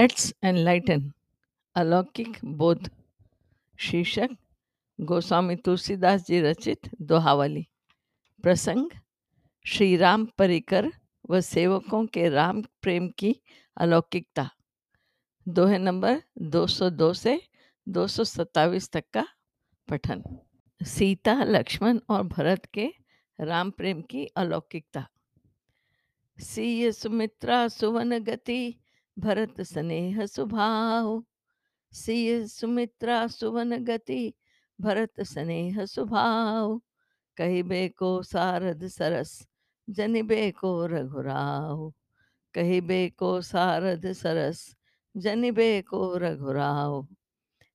Let's enlighten अलौकिक बोध। शीर्षक, गोस्वामी तुलसीदास जी रचित दोहावली। प्रसंग श्री राम परिकर व सेवकों के राम प्रेम की अलौकिकता। दोहे नंबर 202 से 227 तक का पठन। सीता, लक्ष्मण और भरत के राम प्रेम की अलौकिकता। सीय सुमित्रा सुवन गति भरत स्नेह सुभाव। सिय सुमित्रा सुवन गति, भरत स्नेह सुभाव। कहिबे को सारद सरस, जनिबे को रघुराव। कहिबे को सारद सरस, जनिबे को रघुराव।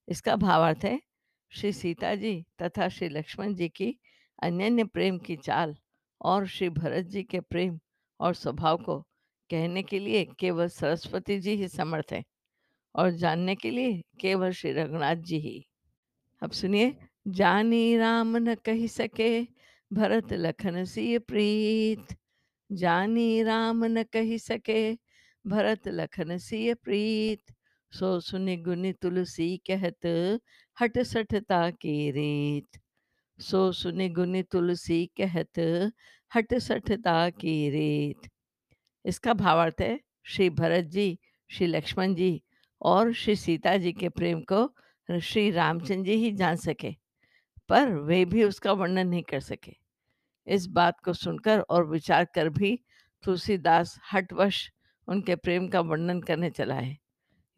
इसका भावार्थ है, श्री सीता जी तथा श्री लक्ष्मण जी की अनन्य प्रेम की चाल और श्री भरत जी के प्रेम और स्वभाव को कहने के लिए केवल सरस्वती जी ही समर्थ हैं और जानने के लिए केवल श्री रघुनाथ जी ही। अब सुनिए, जानी राम न कही सके, भरत लखन सी प्रीत। जानी राम न कही सके, भरत लखन सिय प्रीत। सो सुनि गुनि तुलसी कहत, हट सठता की रीत। सो सुनि गुनि तुलसी कहत, हट सठता की रीत। इसका भावार्थ है श्री भरत जी, श्री लक्ष्मण जी और श्री सीता जी के प्रेम को श्री रामचंद्र जी ही जान सके, पर वे भी उसका वर्णन नहीं कर सके। इस बात को सुनकर और विचार कर भी तुलसीदास हटवश उनके प्रेम का वर्णन करने चला है।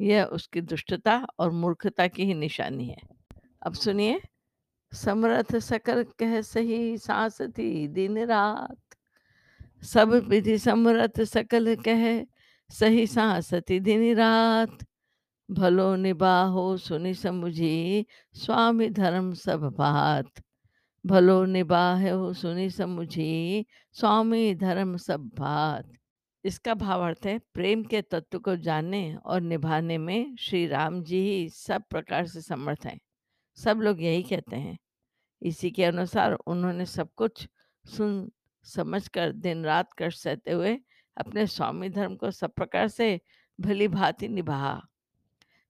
यह उसकी दुष्टता और मूर्खता की ही निशानी है। अब सुनिए, समरथ सकल कह सही सांस थी दिन रात। सब विधि समरथ सकल कह, सही सांस दिन रात। भलो निबाहो सुनि समुझी, स्वामी धर्म सब बात। भलो निबाहो सुनि समुझी, स्वामी धर्म सब बात। इसका भावार्थ है, प्रेम के तत्व को जानने और निभाने में श्री राम जी ही सब प्रकार से समर्थ हैं। सब लोग यही कहते हैं। इसी के अनुसार उन्होंने सब कुछ सुन समझकर दिन रात कष्ट सहते हुए अपने स्वामी धर्म को सब प्रकार से भली भांति निभा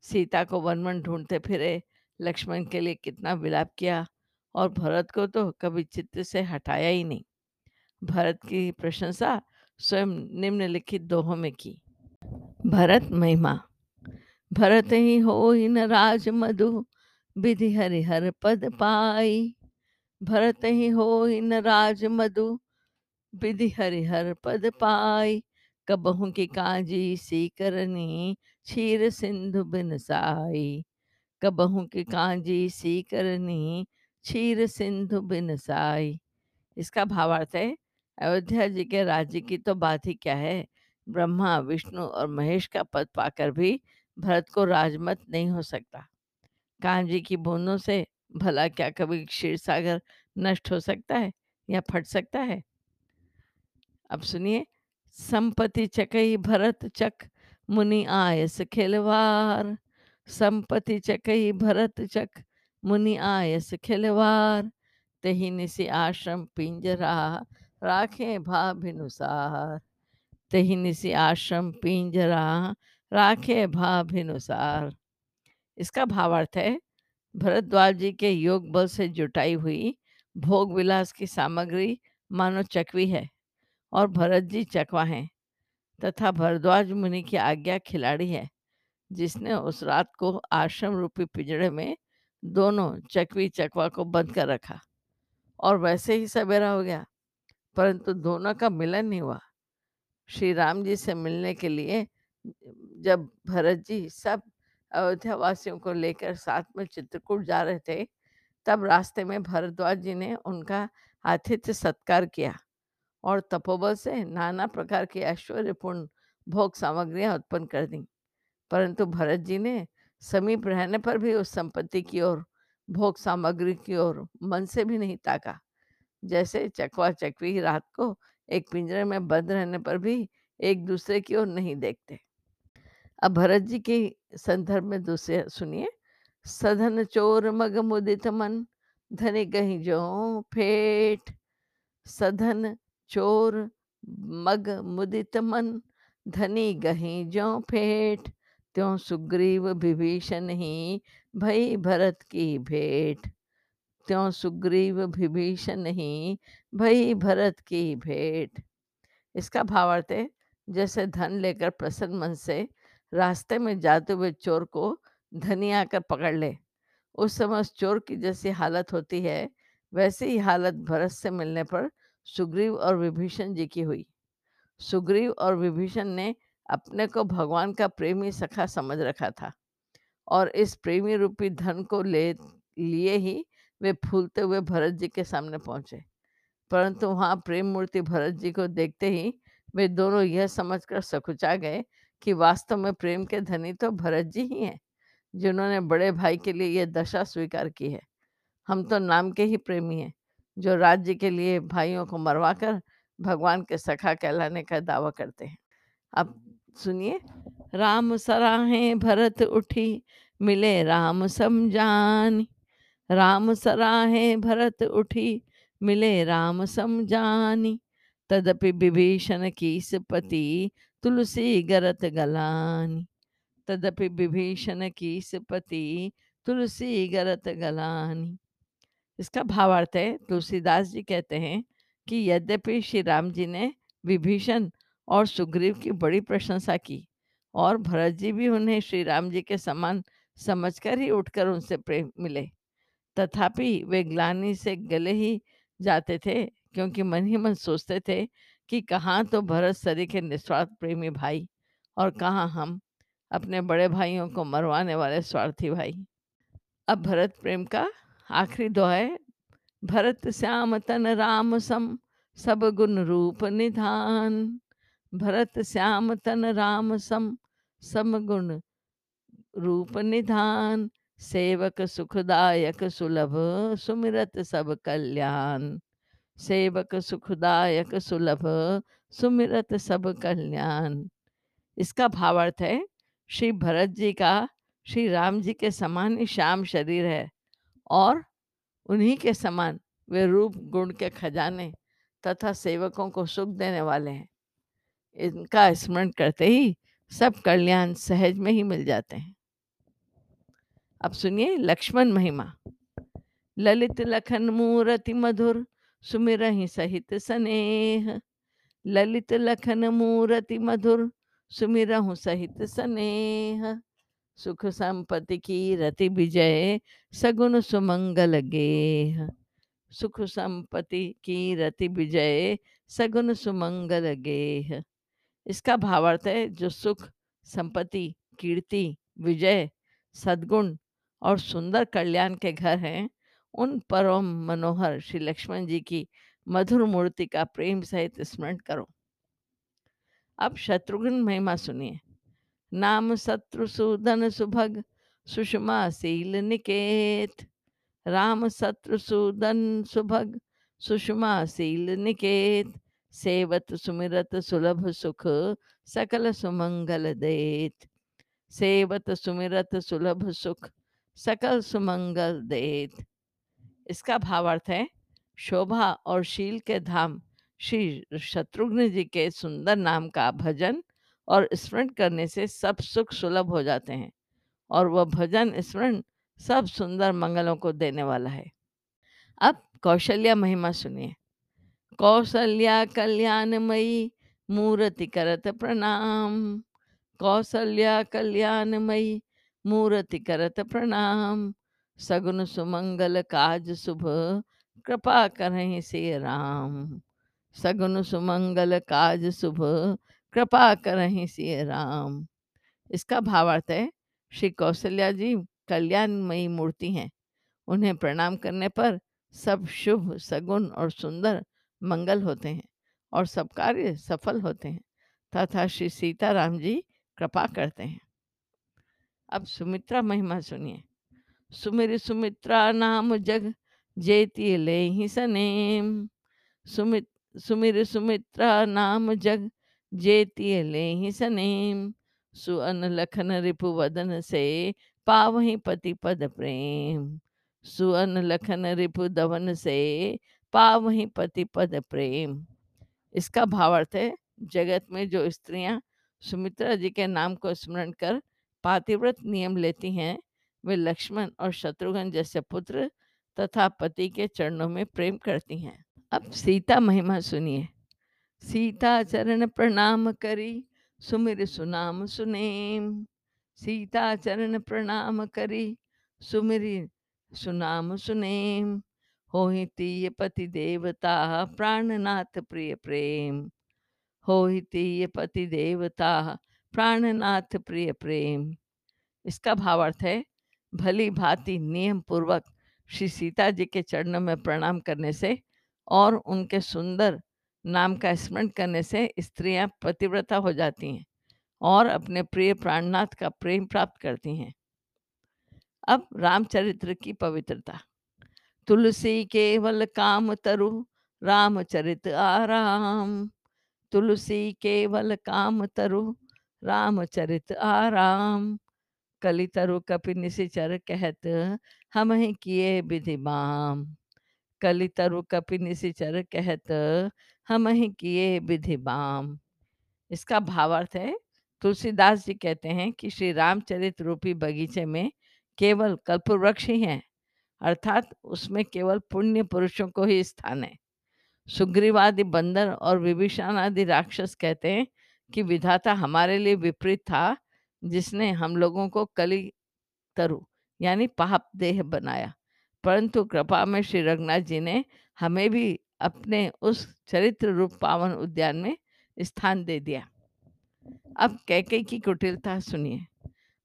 सीता को वन वन ढूंढते फिरे, लक्ष्मण के लिए कितना विलाप किया और भरत को तो कभी चित्त से हटाया ही नहीं। भरत की प्रशंसा स्वयं निम्नलिखित दोहों में की। भरत महिमा, भरत ही हो ही न राज मधु, विधि हरिहर पद पाई। भरत ही हो ही न राज मधु विधि हरिहर पद पाई, कबहू की काजी सी करनी क्षीर सिंधु बिन साई। कबहू की कांजी सी करनी क्षीर सिंधु बिन साई। इसका भावार्थ है, अयोध्या जी के राज्य की तो बात ही क्या है? ब्रह्मा, विष्णु और महेश का पद पाकर भी भरत को राजमत नहीं हो सकता। कांजी की बूंदों से भला क्या कभी क्षीर सागर नष्ट हो सकता है या फट सकता है? अब सुनिए, संपत्ति चकई भरत चक, मुनि आयस खिलवार। संपत्ति चकई भरत चक, मुनि आयस खिलवार। तही निसी आश्रम पिंजरा, राखे भाभिनुसार तही निसी आश्रम पिंजरा, राखे भाभिनुसार इसका भावार्थ है, भरद्वाज जी के योग बल से जुटाई हुई भोग विलास की सामग्री मानो चकवी है। और भरत जी चकवा हैं, तथा भरद्वाज मुनि की आज्ञा खिलाड़ी है, जिसने उस रात को आश्रम रूपी पिंजड़े में दोनों चकवी चकवा को बंद कर रखा। और वैसे ही सवेरा हो गया, परंतु दोनों का मिलन नहीं हुआ। श्री राम जी से मिलने के लिए जब भरत जी सब अयोध्या वासियों को लेकर साथ में चित्रकूट जा रहे थे, तब रास्ते में भरद्वाज जी ने उनका आतिथ्य सत्कार किया। और तपोबल से नाना प्रकार की ऐश्वर्यपूर्ण भोग सामग्रियाँ उत्पन्न कर दी। परंतु भरत जी ने समीप रहने पर भी उस संपत्ति की ओर, भोग सामग्री की ओर मन से भी नहीं ताका। जैसे चकवा चकवी रात को एक पिंजरे में बंद रहने पर भी एक दूसरे की ओर नहीं देखते। अब भरत जी के संदर्भ में दूसरे सुनिए। सधन चोर मग मुदित मन, धनी गही जो फेट। सधन चोर, मग मुदित मन, धनी गही जो फेट, त्यों सुग्रीव विभीषण ही भई भरत की भेंट। त्यों सुग्रीव विभीषण ही भई भरत की भेंट। इसका भावार्थ है, जैसे धन लेकर प्रसन्न मन से रास्ते में जाते हुए चोर को धनी आकर पकड़ ले, उस समय उस चोर की जैसी हालत होती है, वैसी ही हालत भरत से मिलने पर सुग्रीव और विभीषण जी की हुई। सुग्रीव और विभीषण ने अपने को भगवान का प्रेमी सखा समझ रखा था और इस प्रेमी रूपी धन को ले, लिए ही वे फूलते हुए भरत जी के सामने पहुँचे। परंतु वहाँ प्रेम मूर्ति भरत जी को देखते ही वे दोनों यह समझकर सकुचा गए कि वास्तव में प्रेम के धनी तो भरत जी ही हैं, जिन्होंने बड़े भाई के लिए यह दशा स्वीकार की है। हम तो नाम के ही प्रेमी हैं। जो राज्य के लिए भाइयों को मरवाकर भगवान के सखा कहलाने का दावा करते हैं। अब सुनिए, राम सराहे भरत उठी, मिले राम समझान। राम सराहे भरत उठी, मिले राम समझानी। तदपि विभीषण की सपति तुलसी गरत गलानी। तदपि विभीषण की सपति तुलसी गरत गलानी। इसका भावार्थ है। तुलसीदास जी कहते हैं कि यद्यपि श्री राम जी ने विभीषण और सुग्रीव की बड़ी प्रशंसा की और भरत जी भी उन्हें श्री राम जी के समान समझकर ही उठकर उनसे प्रेम मिले तथापि वे ग्लानी से गले ही जाते थे क्योंकि मन ही मन सोचते थे कि कहाँ तो भरत सरी के निस्वार्थ प्रेमी भाई और कहाँ हम अपने बड़े भाइयों को मरवाने वाले स्वार्थी भाई। अब भरत प्रेम का आखिरी दोहा है। भरत श्याम तन राम सम, सब गुण रूप निधान। भरत श्याम तन राम सम सम गुण रूप निधान। सेवक सुखदायक सुलभ, सुमिरत सब कल्याण। सेवक सुखदायक सुलभ, सुमिरत सब कल्याण। इसका भावार्थ है, श्री भरत जी का, श्री राम जी के समान ही श्याम शरीर है। और उन्हीं के समान वे रूप गुण के खजाने तथा सेवकों को सुख देने वाले हैं। इनका स्मरण करते ही सब कल्याण सहज में ही मिल जाते हैं। अब सुनिए लक्ष्मण महिमा। ललित लखन मूरति मधुर सुमिरहि सहित स्नेह। ललित लखन मूरति मधुर सुमिरहु सहित स्नेह। सुख संपत्ति की रति विजय सगुन सुमंगल गेह। सुख संपत्ति की रति विजय सगुन सुमंगल गेह। इसका भावार्थ है जो सुख, संपत्ति, कीर्ति, विजय, सद्गुण और सुंदर कल्याण के घर हैं, उन परम मनोहर श्री लक्ष्मण जी की मधुर मूर्ति का प्रेम सहित स्मरण करो। अब शत्रुघ्न महिमा सुनिए। नाम शत्रु सुधन सुभग सुषमा शील निकेत। राम शत्रु सुदन सुभग सुषमा शील निकेत। सेवत सुमिरत सुलभ सुख सकल सुमंगल देत। सेवत सुमिरत सुलभ सुख सकल सुमंगल देत। इसका भावार्थ है, शोभा और शील के धाम श्री शत्रुघ्न जी के सुंदर नाम का भजन और स्मरण करने से सब सुख सुलभ हो जाते हैं और वह भजन स्मरण सब सुंदर मंगलों को देने वाला है। अब कौशल्या महिमा सुनिए। कौशल्या कल्याणमयी मूर्ति करत प्रणाम। कौशल्या कल्याणमयी मूर्ति करत प्रणाम। सगुन सुमंगल काज शुभ, कृपा करहि से राम। सगुन सुमंगल काज शुभ कृपा करहि से राम। इसका भावार्थ है, श्री कौशल्या जी कल्याणमयी मूर्ति हैं। उन्हें प्रणाम करने पर सब शुभ, सगुण और सुंदर मंगल होते हैं और सब कार्य सफल होते हैं, तथा श्री सीताराम जी कृपा करते हैं। अब सुमित्रा महिमा सुनिए। सुमिर सुमित्रा नाम जग जेती ले ही सनेम। सुमित सुमिर सुमित्रा नाम जग जेती ले ही सनेम, सुअन लखन रिपु वदन से पावही पति पद प्रेम। सुअन लखन रिपु दवन से पावही पति पद प्रेम। इसका भावार्थ है, जगत में जो स्त्रियाँ सुमित्रा जी के नाम को स्मरण कर पातिव्रत नियम लेती हैं, वे लक्ष्मण और शत्रुघ्न जैसे पुत्र तथा पति के चरणों में प्रेम करती हैं। अब सीता महिमा सुनिए। सीता चरण प्रणाम करी, सुमिर सुनाम सुनेम। सीता चरण प्रणाम करी, सुमिरी सुनाम सुनेम। होहि तीय पति देवता, प्राणनाथ प्रिय प्रेम। होहि तीय पति देवता, प्राणनाथ प्रिय प्रेम। इसका भावार्थ है, भली भांति नियम पूर्वक श्री सीता जी के चरणों में प्रणाम करने से और उनके सुंदर नाम का स्मरण करने से स्त्रियाँ पतिव्रता हो जाती हैं और अपने प्रिय प्राणनाथ का प्रेम प्राप्त करती हैं। अब रामचरित्र की पवित्रता। तुलसी केवल काम तरु, रामचरित आराम। तुलसी केवल काम तरु, रामचरित आराम। कली तरु कपि निशिचर कहत, हम ही किए विधि बाम कली तरु कपि निशिचर कहत हम ही किए विधि बाम इसका भावार्थ है, तुलसीदास जी कहते हैं कि श्री रामचरित रूपी बगीचे में केवल कल्पवृक्ष ही हैं, अर्थात उसमें केवल पुण्य पुरुषों को ही स्थान है। सुग्रीवादि बंदर और विभीषण आदि राक्षस कहते हैं कि विधाता हमारे लिए विपरीत था, जिसने हम लोगों को कली तरु, यानी पाप देह बनाया। परंतु कृपा में श्री रघुनाथ जी ने हमें भी अपने उस चरित्र रूप पावन उद्यान में स्थान दे दिया। अब कैके की कुटिलता सुनिए।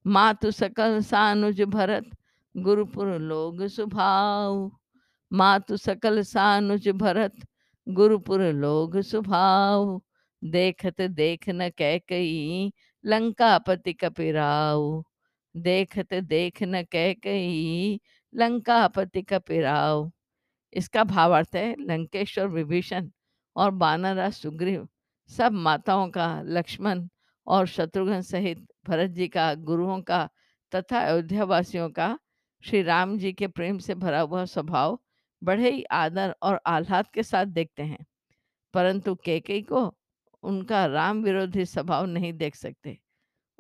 मातु सकल सानुज भरत, गुरुपुर लोग सुभाव मातु सकल सानुज भरत, गुरुपुर लोग सुभाव देखत देख न कह कई लंका पति कपिराव देखत देख न कह कई लंका पति कपिराव इसका भावार्थ है लंकेश्वर, विभीषण और बानरा सुग्रीव। सब माताओं का, लक्ष्मण और शत्रुघ्न सहित भरत जी का, गुरुओं का तथा अयोध्या वासियों का श्री राम जी के प्रेम से भरा हुआ स्वभाव बड़े ही आदर और आह्लाद के साथ देखते हैं। परंतु केकई को उनका राम विरोधी स्वभाव नहीं देख सकते।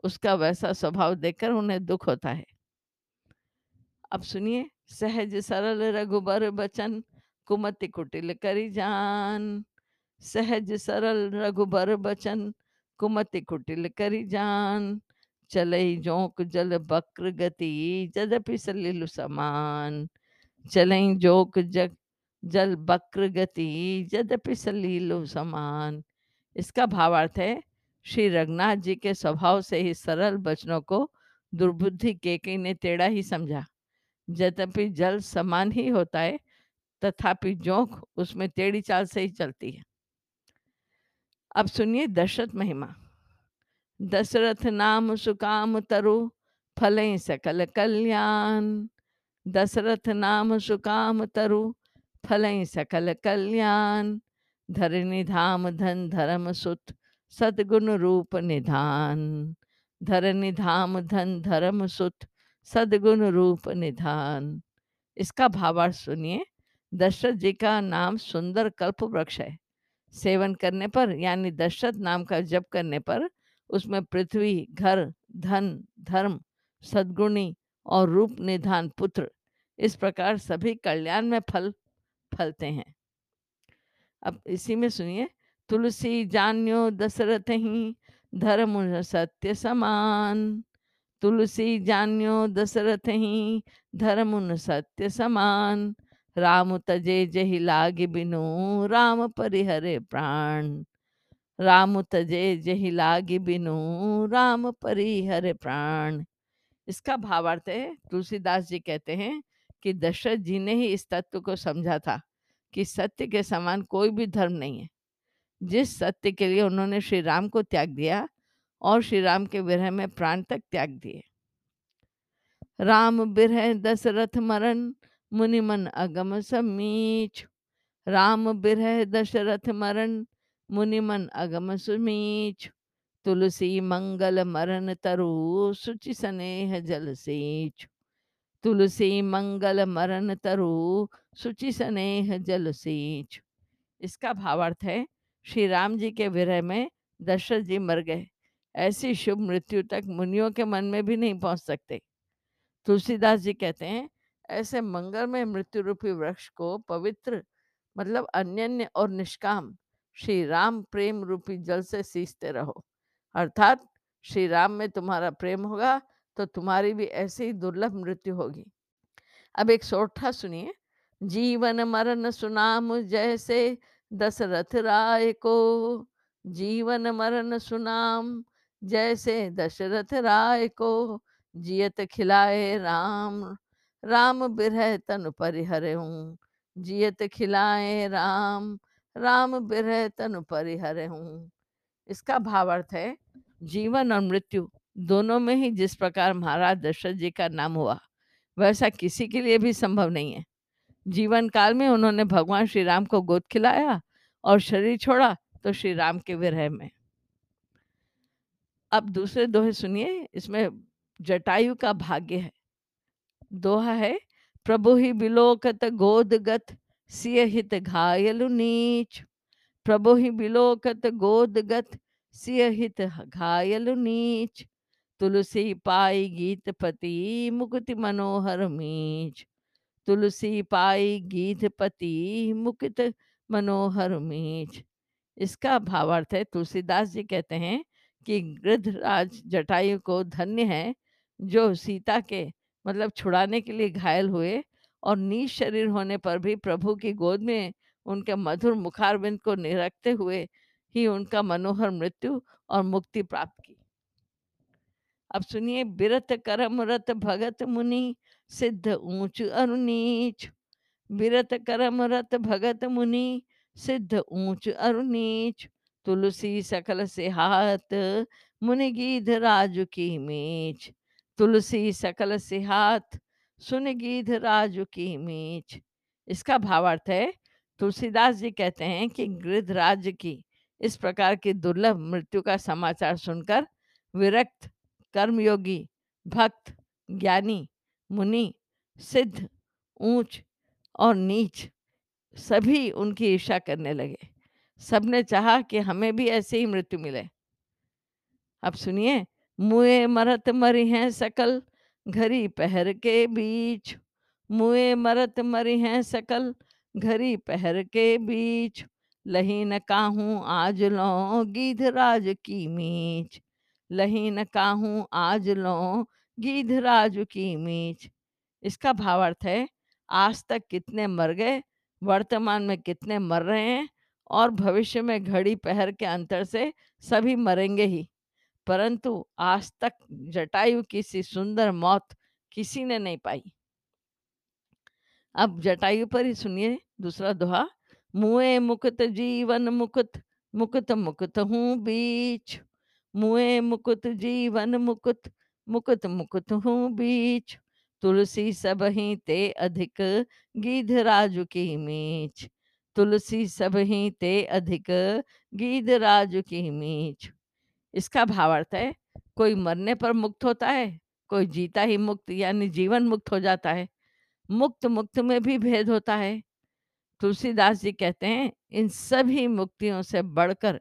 उसका वैसा स्वभाव देखकर उन्हें दुख होता है। अब सुनिए सहज सरल रघुबर बचन, कुमति कुटिल करी जान। सहज सरल रघुबर बचन, कुमति कुटिल करी जान। चलई जोंक जल बक्र गति जदपि सलिल समान। चलई जोक जग जल बक्र गति जदपि सलीलो समान। इसका भावार्थ है, श्री रघुनाथ जी के स्वभाव से ही सरल वचनों को दुर्बुद्धि केकई ने टेढ़ा ही समझा। यद्यपि जल समान ही होता है, तथापि जोंक उसमें टेढ़ी चाल से ही चलती है। अब सुनिए दशरथ महिमा। दशरथ नाम सुकाम तरु, फलें सकल कल्याण। दशरथ नाम सुकाम तरु, फलें सकल कल्याण। धरणी धाम धन धर्म सुत, सदगुण रूप निधान। धरणी धाम धन धर्म सुत सदगुण रूप निधान। इसका भावार्थ सुनिए, दशरथ जी का नाम सुंदर कल्प वृक्ष है। सेवन करने पर, यानी दशरथ नाम का जप करने पर, उसमें पृथ्वी, घर, धन, धर्म, सद्गुणी और रूप निधान पुत्र, इस प्रकार सभी कल्याण में फल, फलते हैं। अब इसी में सुनिए, तुलसी, जान्यो, दशरथ ही, धर्म सत्य समान। तुलसी जान्यो दशरथ ही धर्म सत्य समान। राम तजे जहि लागे बिनु, राम परिहरे प्राण। राम तजे जहि लागे बिनु, राम परिहरे प्राण। इसका भावार्थ है, तुलसीदास जी कहते हैं कि दशरथ जी ने ही इस तत्व को समझा था कि सत्य के समान कोई भी धर्म नहीं है। जिस सत्य के लिए उन्होंने श्री राम को त्याग दिया और श्री राम के विरह में प्राण तक त्याग दिए। राम बिरह दशरथ मरण मुनि मन अगम समीच राम बिरह दशरथ मरण मुनि मन अगम सुमीच तुलसी मंगल मरण तरु सुचि स्नेह जल सीच तुलसी मंगल मरण तरु सुचि स्नेह जल सीच इसका भावार्थ है, श्री राम जी के विरह में दशरथ जी मर गए। ऐसी शुभ मृत्यु तक मुनियों के मन में भी नहीं पहुँच सकते। तुलसीदास जी कहते हैं, ऐसे मंगलमय मृत्यु रूपी वृक्ष को पवित्र मतलब अन्यन्य और निष्काम श्री राम प्रेम रूपी जल से सींचते रहो। अर्थात श्री राम में तुम्हारा प्रेम होगा तो तुम्हारी भी ऐसी दुर्लभ मृत्यु होगी। अब एक सोठा सुनिए, जीवन मरण सुनाम जैसे दशरथ राय को, जीवन मरण सुनाम जैसे दशरथ राय को जियत खिलाए राम राम बिरह तन हूँ जियत खिलाए राम राम बिरह तन हूँ इसका भावार्थ है, जीवन और मृत्यु दोनों में ही जिस प्रकार महाराज दशरथ जी का नाम हुआ, वैसा किसी के लिए भी संभव नहीं है। जीवन काल में उन्होंने भगवान श्री राम को गोद खिलाया और शरीर छोड़ा तो श्री राम के विरह में। अब दूसरे दोहे सुनिए, इसमें जटायु का भाग्य है। दोहा है, प्रभु ही बिलोकत गोदगत, सिय हित घायलु नीच। प्रभु ही बिलोकत गोदगत, सिय हित घायलु नीच। तुलसी पाई गीत पति, मुकुति मनोहर मीच। तुलसी पाई गीत पति, मुकुत मनोहर मीच। इसका भावार्थ है, तुलसीदास जी कहते हैं कि गृधराज जटायु को धन्य है, जो सीता के मतलब छुड़ाने के लिए घायल हुए और नीच शरीर होने पर भी प्रभु की गोद में उनके मधुर मुखारविंद को निरखते हुए ही उनका मनोहर मृत्यु और मुक्ति प्राप्त की। अब सुनिए, बिरत करम रत भगत मुनि, सिद्ध ऊंच अरुनीच बिरत करम रत भगत मुनि, सिद्ध ऊंच अरुनीच तुलसी सकल से हाथ मुनि गीध राजु की मीच। तुलसी सकल से हाथ सुन गीध राजु की मीच। इसका भावार्थ है, तुलसीदास जी कहते हैं कि गृध राज्य की इस प्रकार की दुर्लभ मृत्यु का समाचार सुनकर विरक्त, कर्मयोगी, भक्त, ज्ञानी, मुनि, सिद्ध, ऊंच और नीच सभी उनकी ईर्षा करने लगे। सबने चाहा कि हमें भी ऐसे ही मृत्यु मिले। अब सुनिए, मुए मरत मरी हैं सकल घरी पहर के बीच। मुए मरत मरी हैं सकल घरी पहर के बीच। लही न काहूँ आज लो गीध राज की मीच। लही न काहूँ आज लो गीध राज की मीच। इसका भावार्थ है, आज तक कितने मर गए, वर्तमान में कितने मर रहे हैं और भविष्य में घड़ी पहर के अंतर से सभी मरेंगे ही। परंतु आज तक जटायु की सी सुंदर मौत किसी ने नहीं पाई। अब जटायु पर ही सुनिए दूसरा दोहा, मुए मुकुत जीवन मुकुत मुकुत मुकुत हूँ बीच। मुए मुकुत जीवन मुकुत मुकुत मुकुत हूँ बीच। तुलसी सब ही ते अधिक गीध राजू की मीच। तुलसी सब ही ते अधिक गीध राजु की मीच इसका भावार्थ है, कोई मरने पर मुक्त होता है, कोई जीता ही मुक्त, यानी जीवन मुक्त हो जाता है। मुक्त मुक्त में भी भेद होता है। तुलसीदास जी कहते हैं, इन सभी मुक्तियों से बढ़कर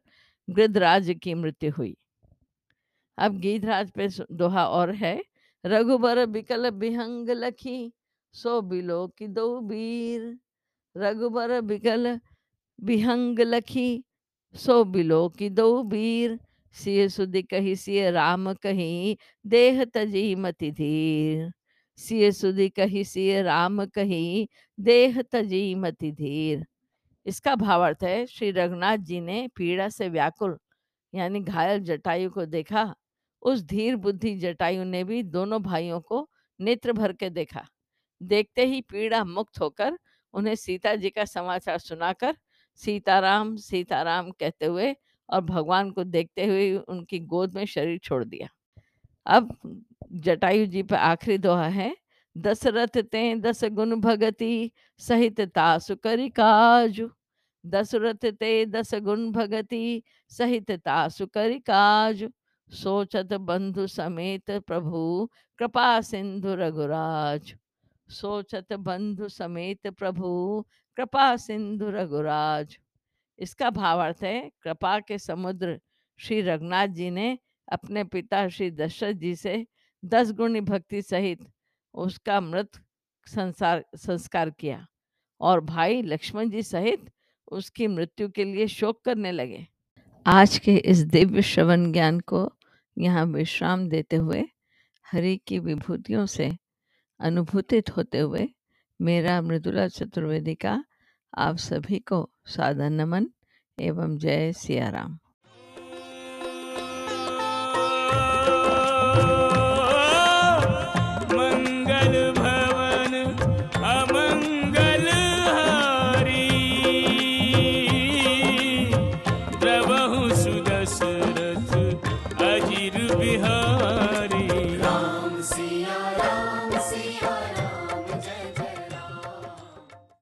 गृधराज की मृत्यु हुई। अब गीधराज पे दोहा और है, रघुबर बिकल बिहंग लखी, सो बिलो की दो बीर रघुबर बिकल बिहंग लखी, सो बिलो की दो बीर सिय सुधि कही, सिय राम कही, देह तजी मति धीर। सिय सुधि कही, सिय राम कही, देह तजी मति धीर। इसका भावार्थ है, श्री रघुनाथ जी ने पीड़ा से व्याकुल, यानी घायल जटायु को देखा। उस धीर बुद्धि जटायु ने भी दोनों भाइयों को नेत्र भर के देखा। देखते ही पीड़ा मुक्त होकर उन्हें सीता जी का समाचार सुनाकर सीताराम सीताराम कहते हुए और भगवान को देखते हुए उनकी गोद में शरीर छोड़ दिया। अब जटायु जी पर आखिरी दोहा है, दशरथ ते दस गुण भगति, सहित तासु करी काजु। दशरथ ते दस गुण भगति, सहित तासु करि काज। सोचत बंधु समेत प्रभु, कृपा सिंधु रघुराज। सोचत बंधु समेत प्रभु, कृपा सिंधु रघुराज। इसका भावार्थ है, कृपा के समुद्र श्री रघुनाथ जी ने अपने पिता श्री दशरथ जी से दस गुणी भक्ति सहित उसका मृत संसार, संस्कार किया और भाई लक्ष्मण जी सहित उसकी मृत्यु के लिए शोक करने लगे। आज के इस दिव्य श्रवण ज्ञान को यहाँ विश्राम देते हुए हरि की विभूतियों से अनुभूतित होते हुए मेरा मृदुला चतुर्वेदी का आप सभी को सादर नमन एवं जय सिया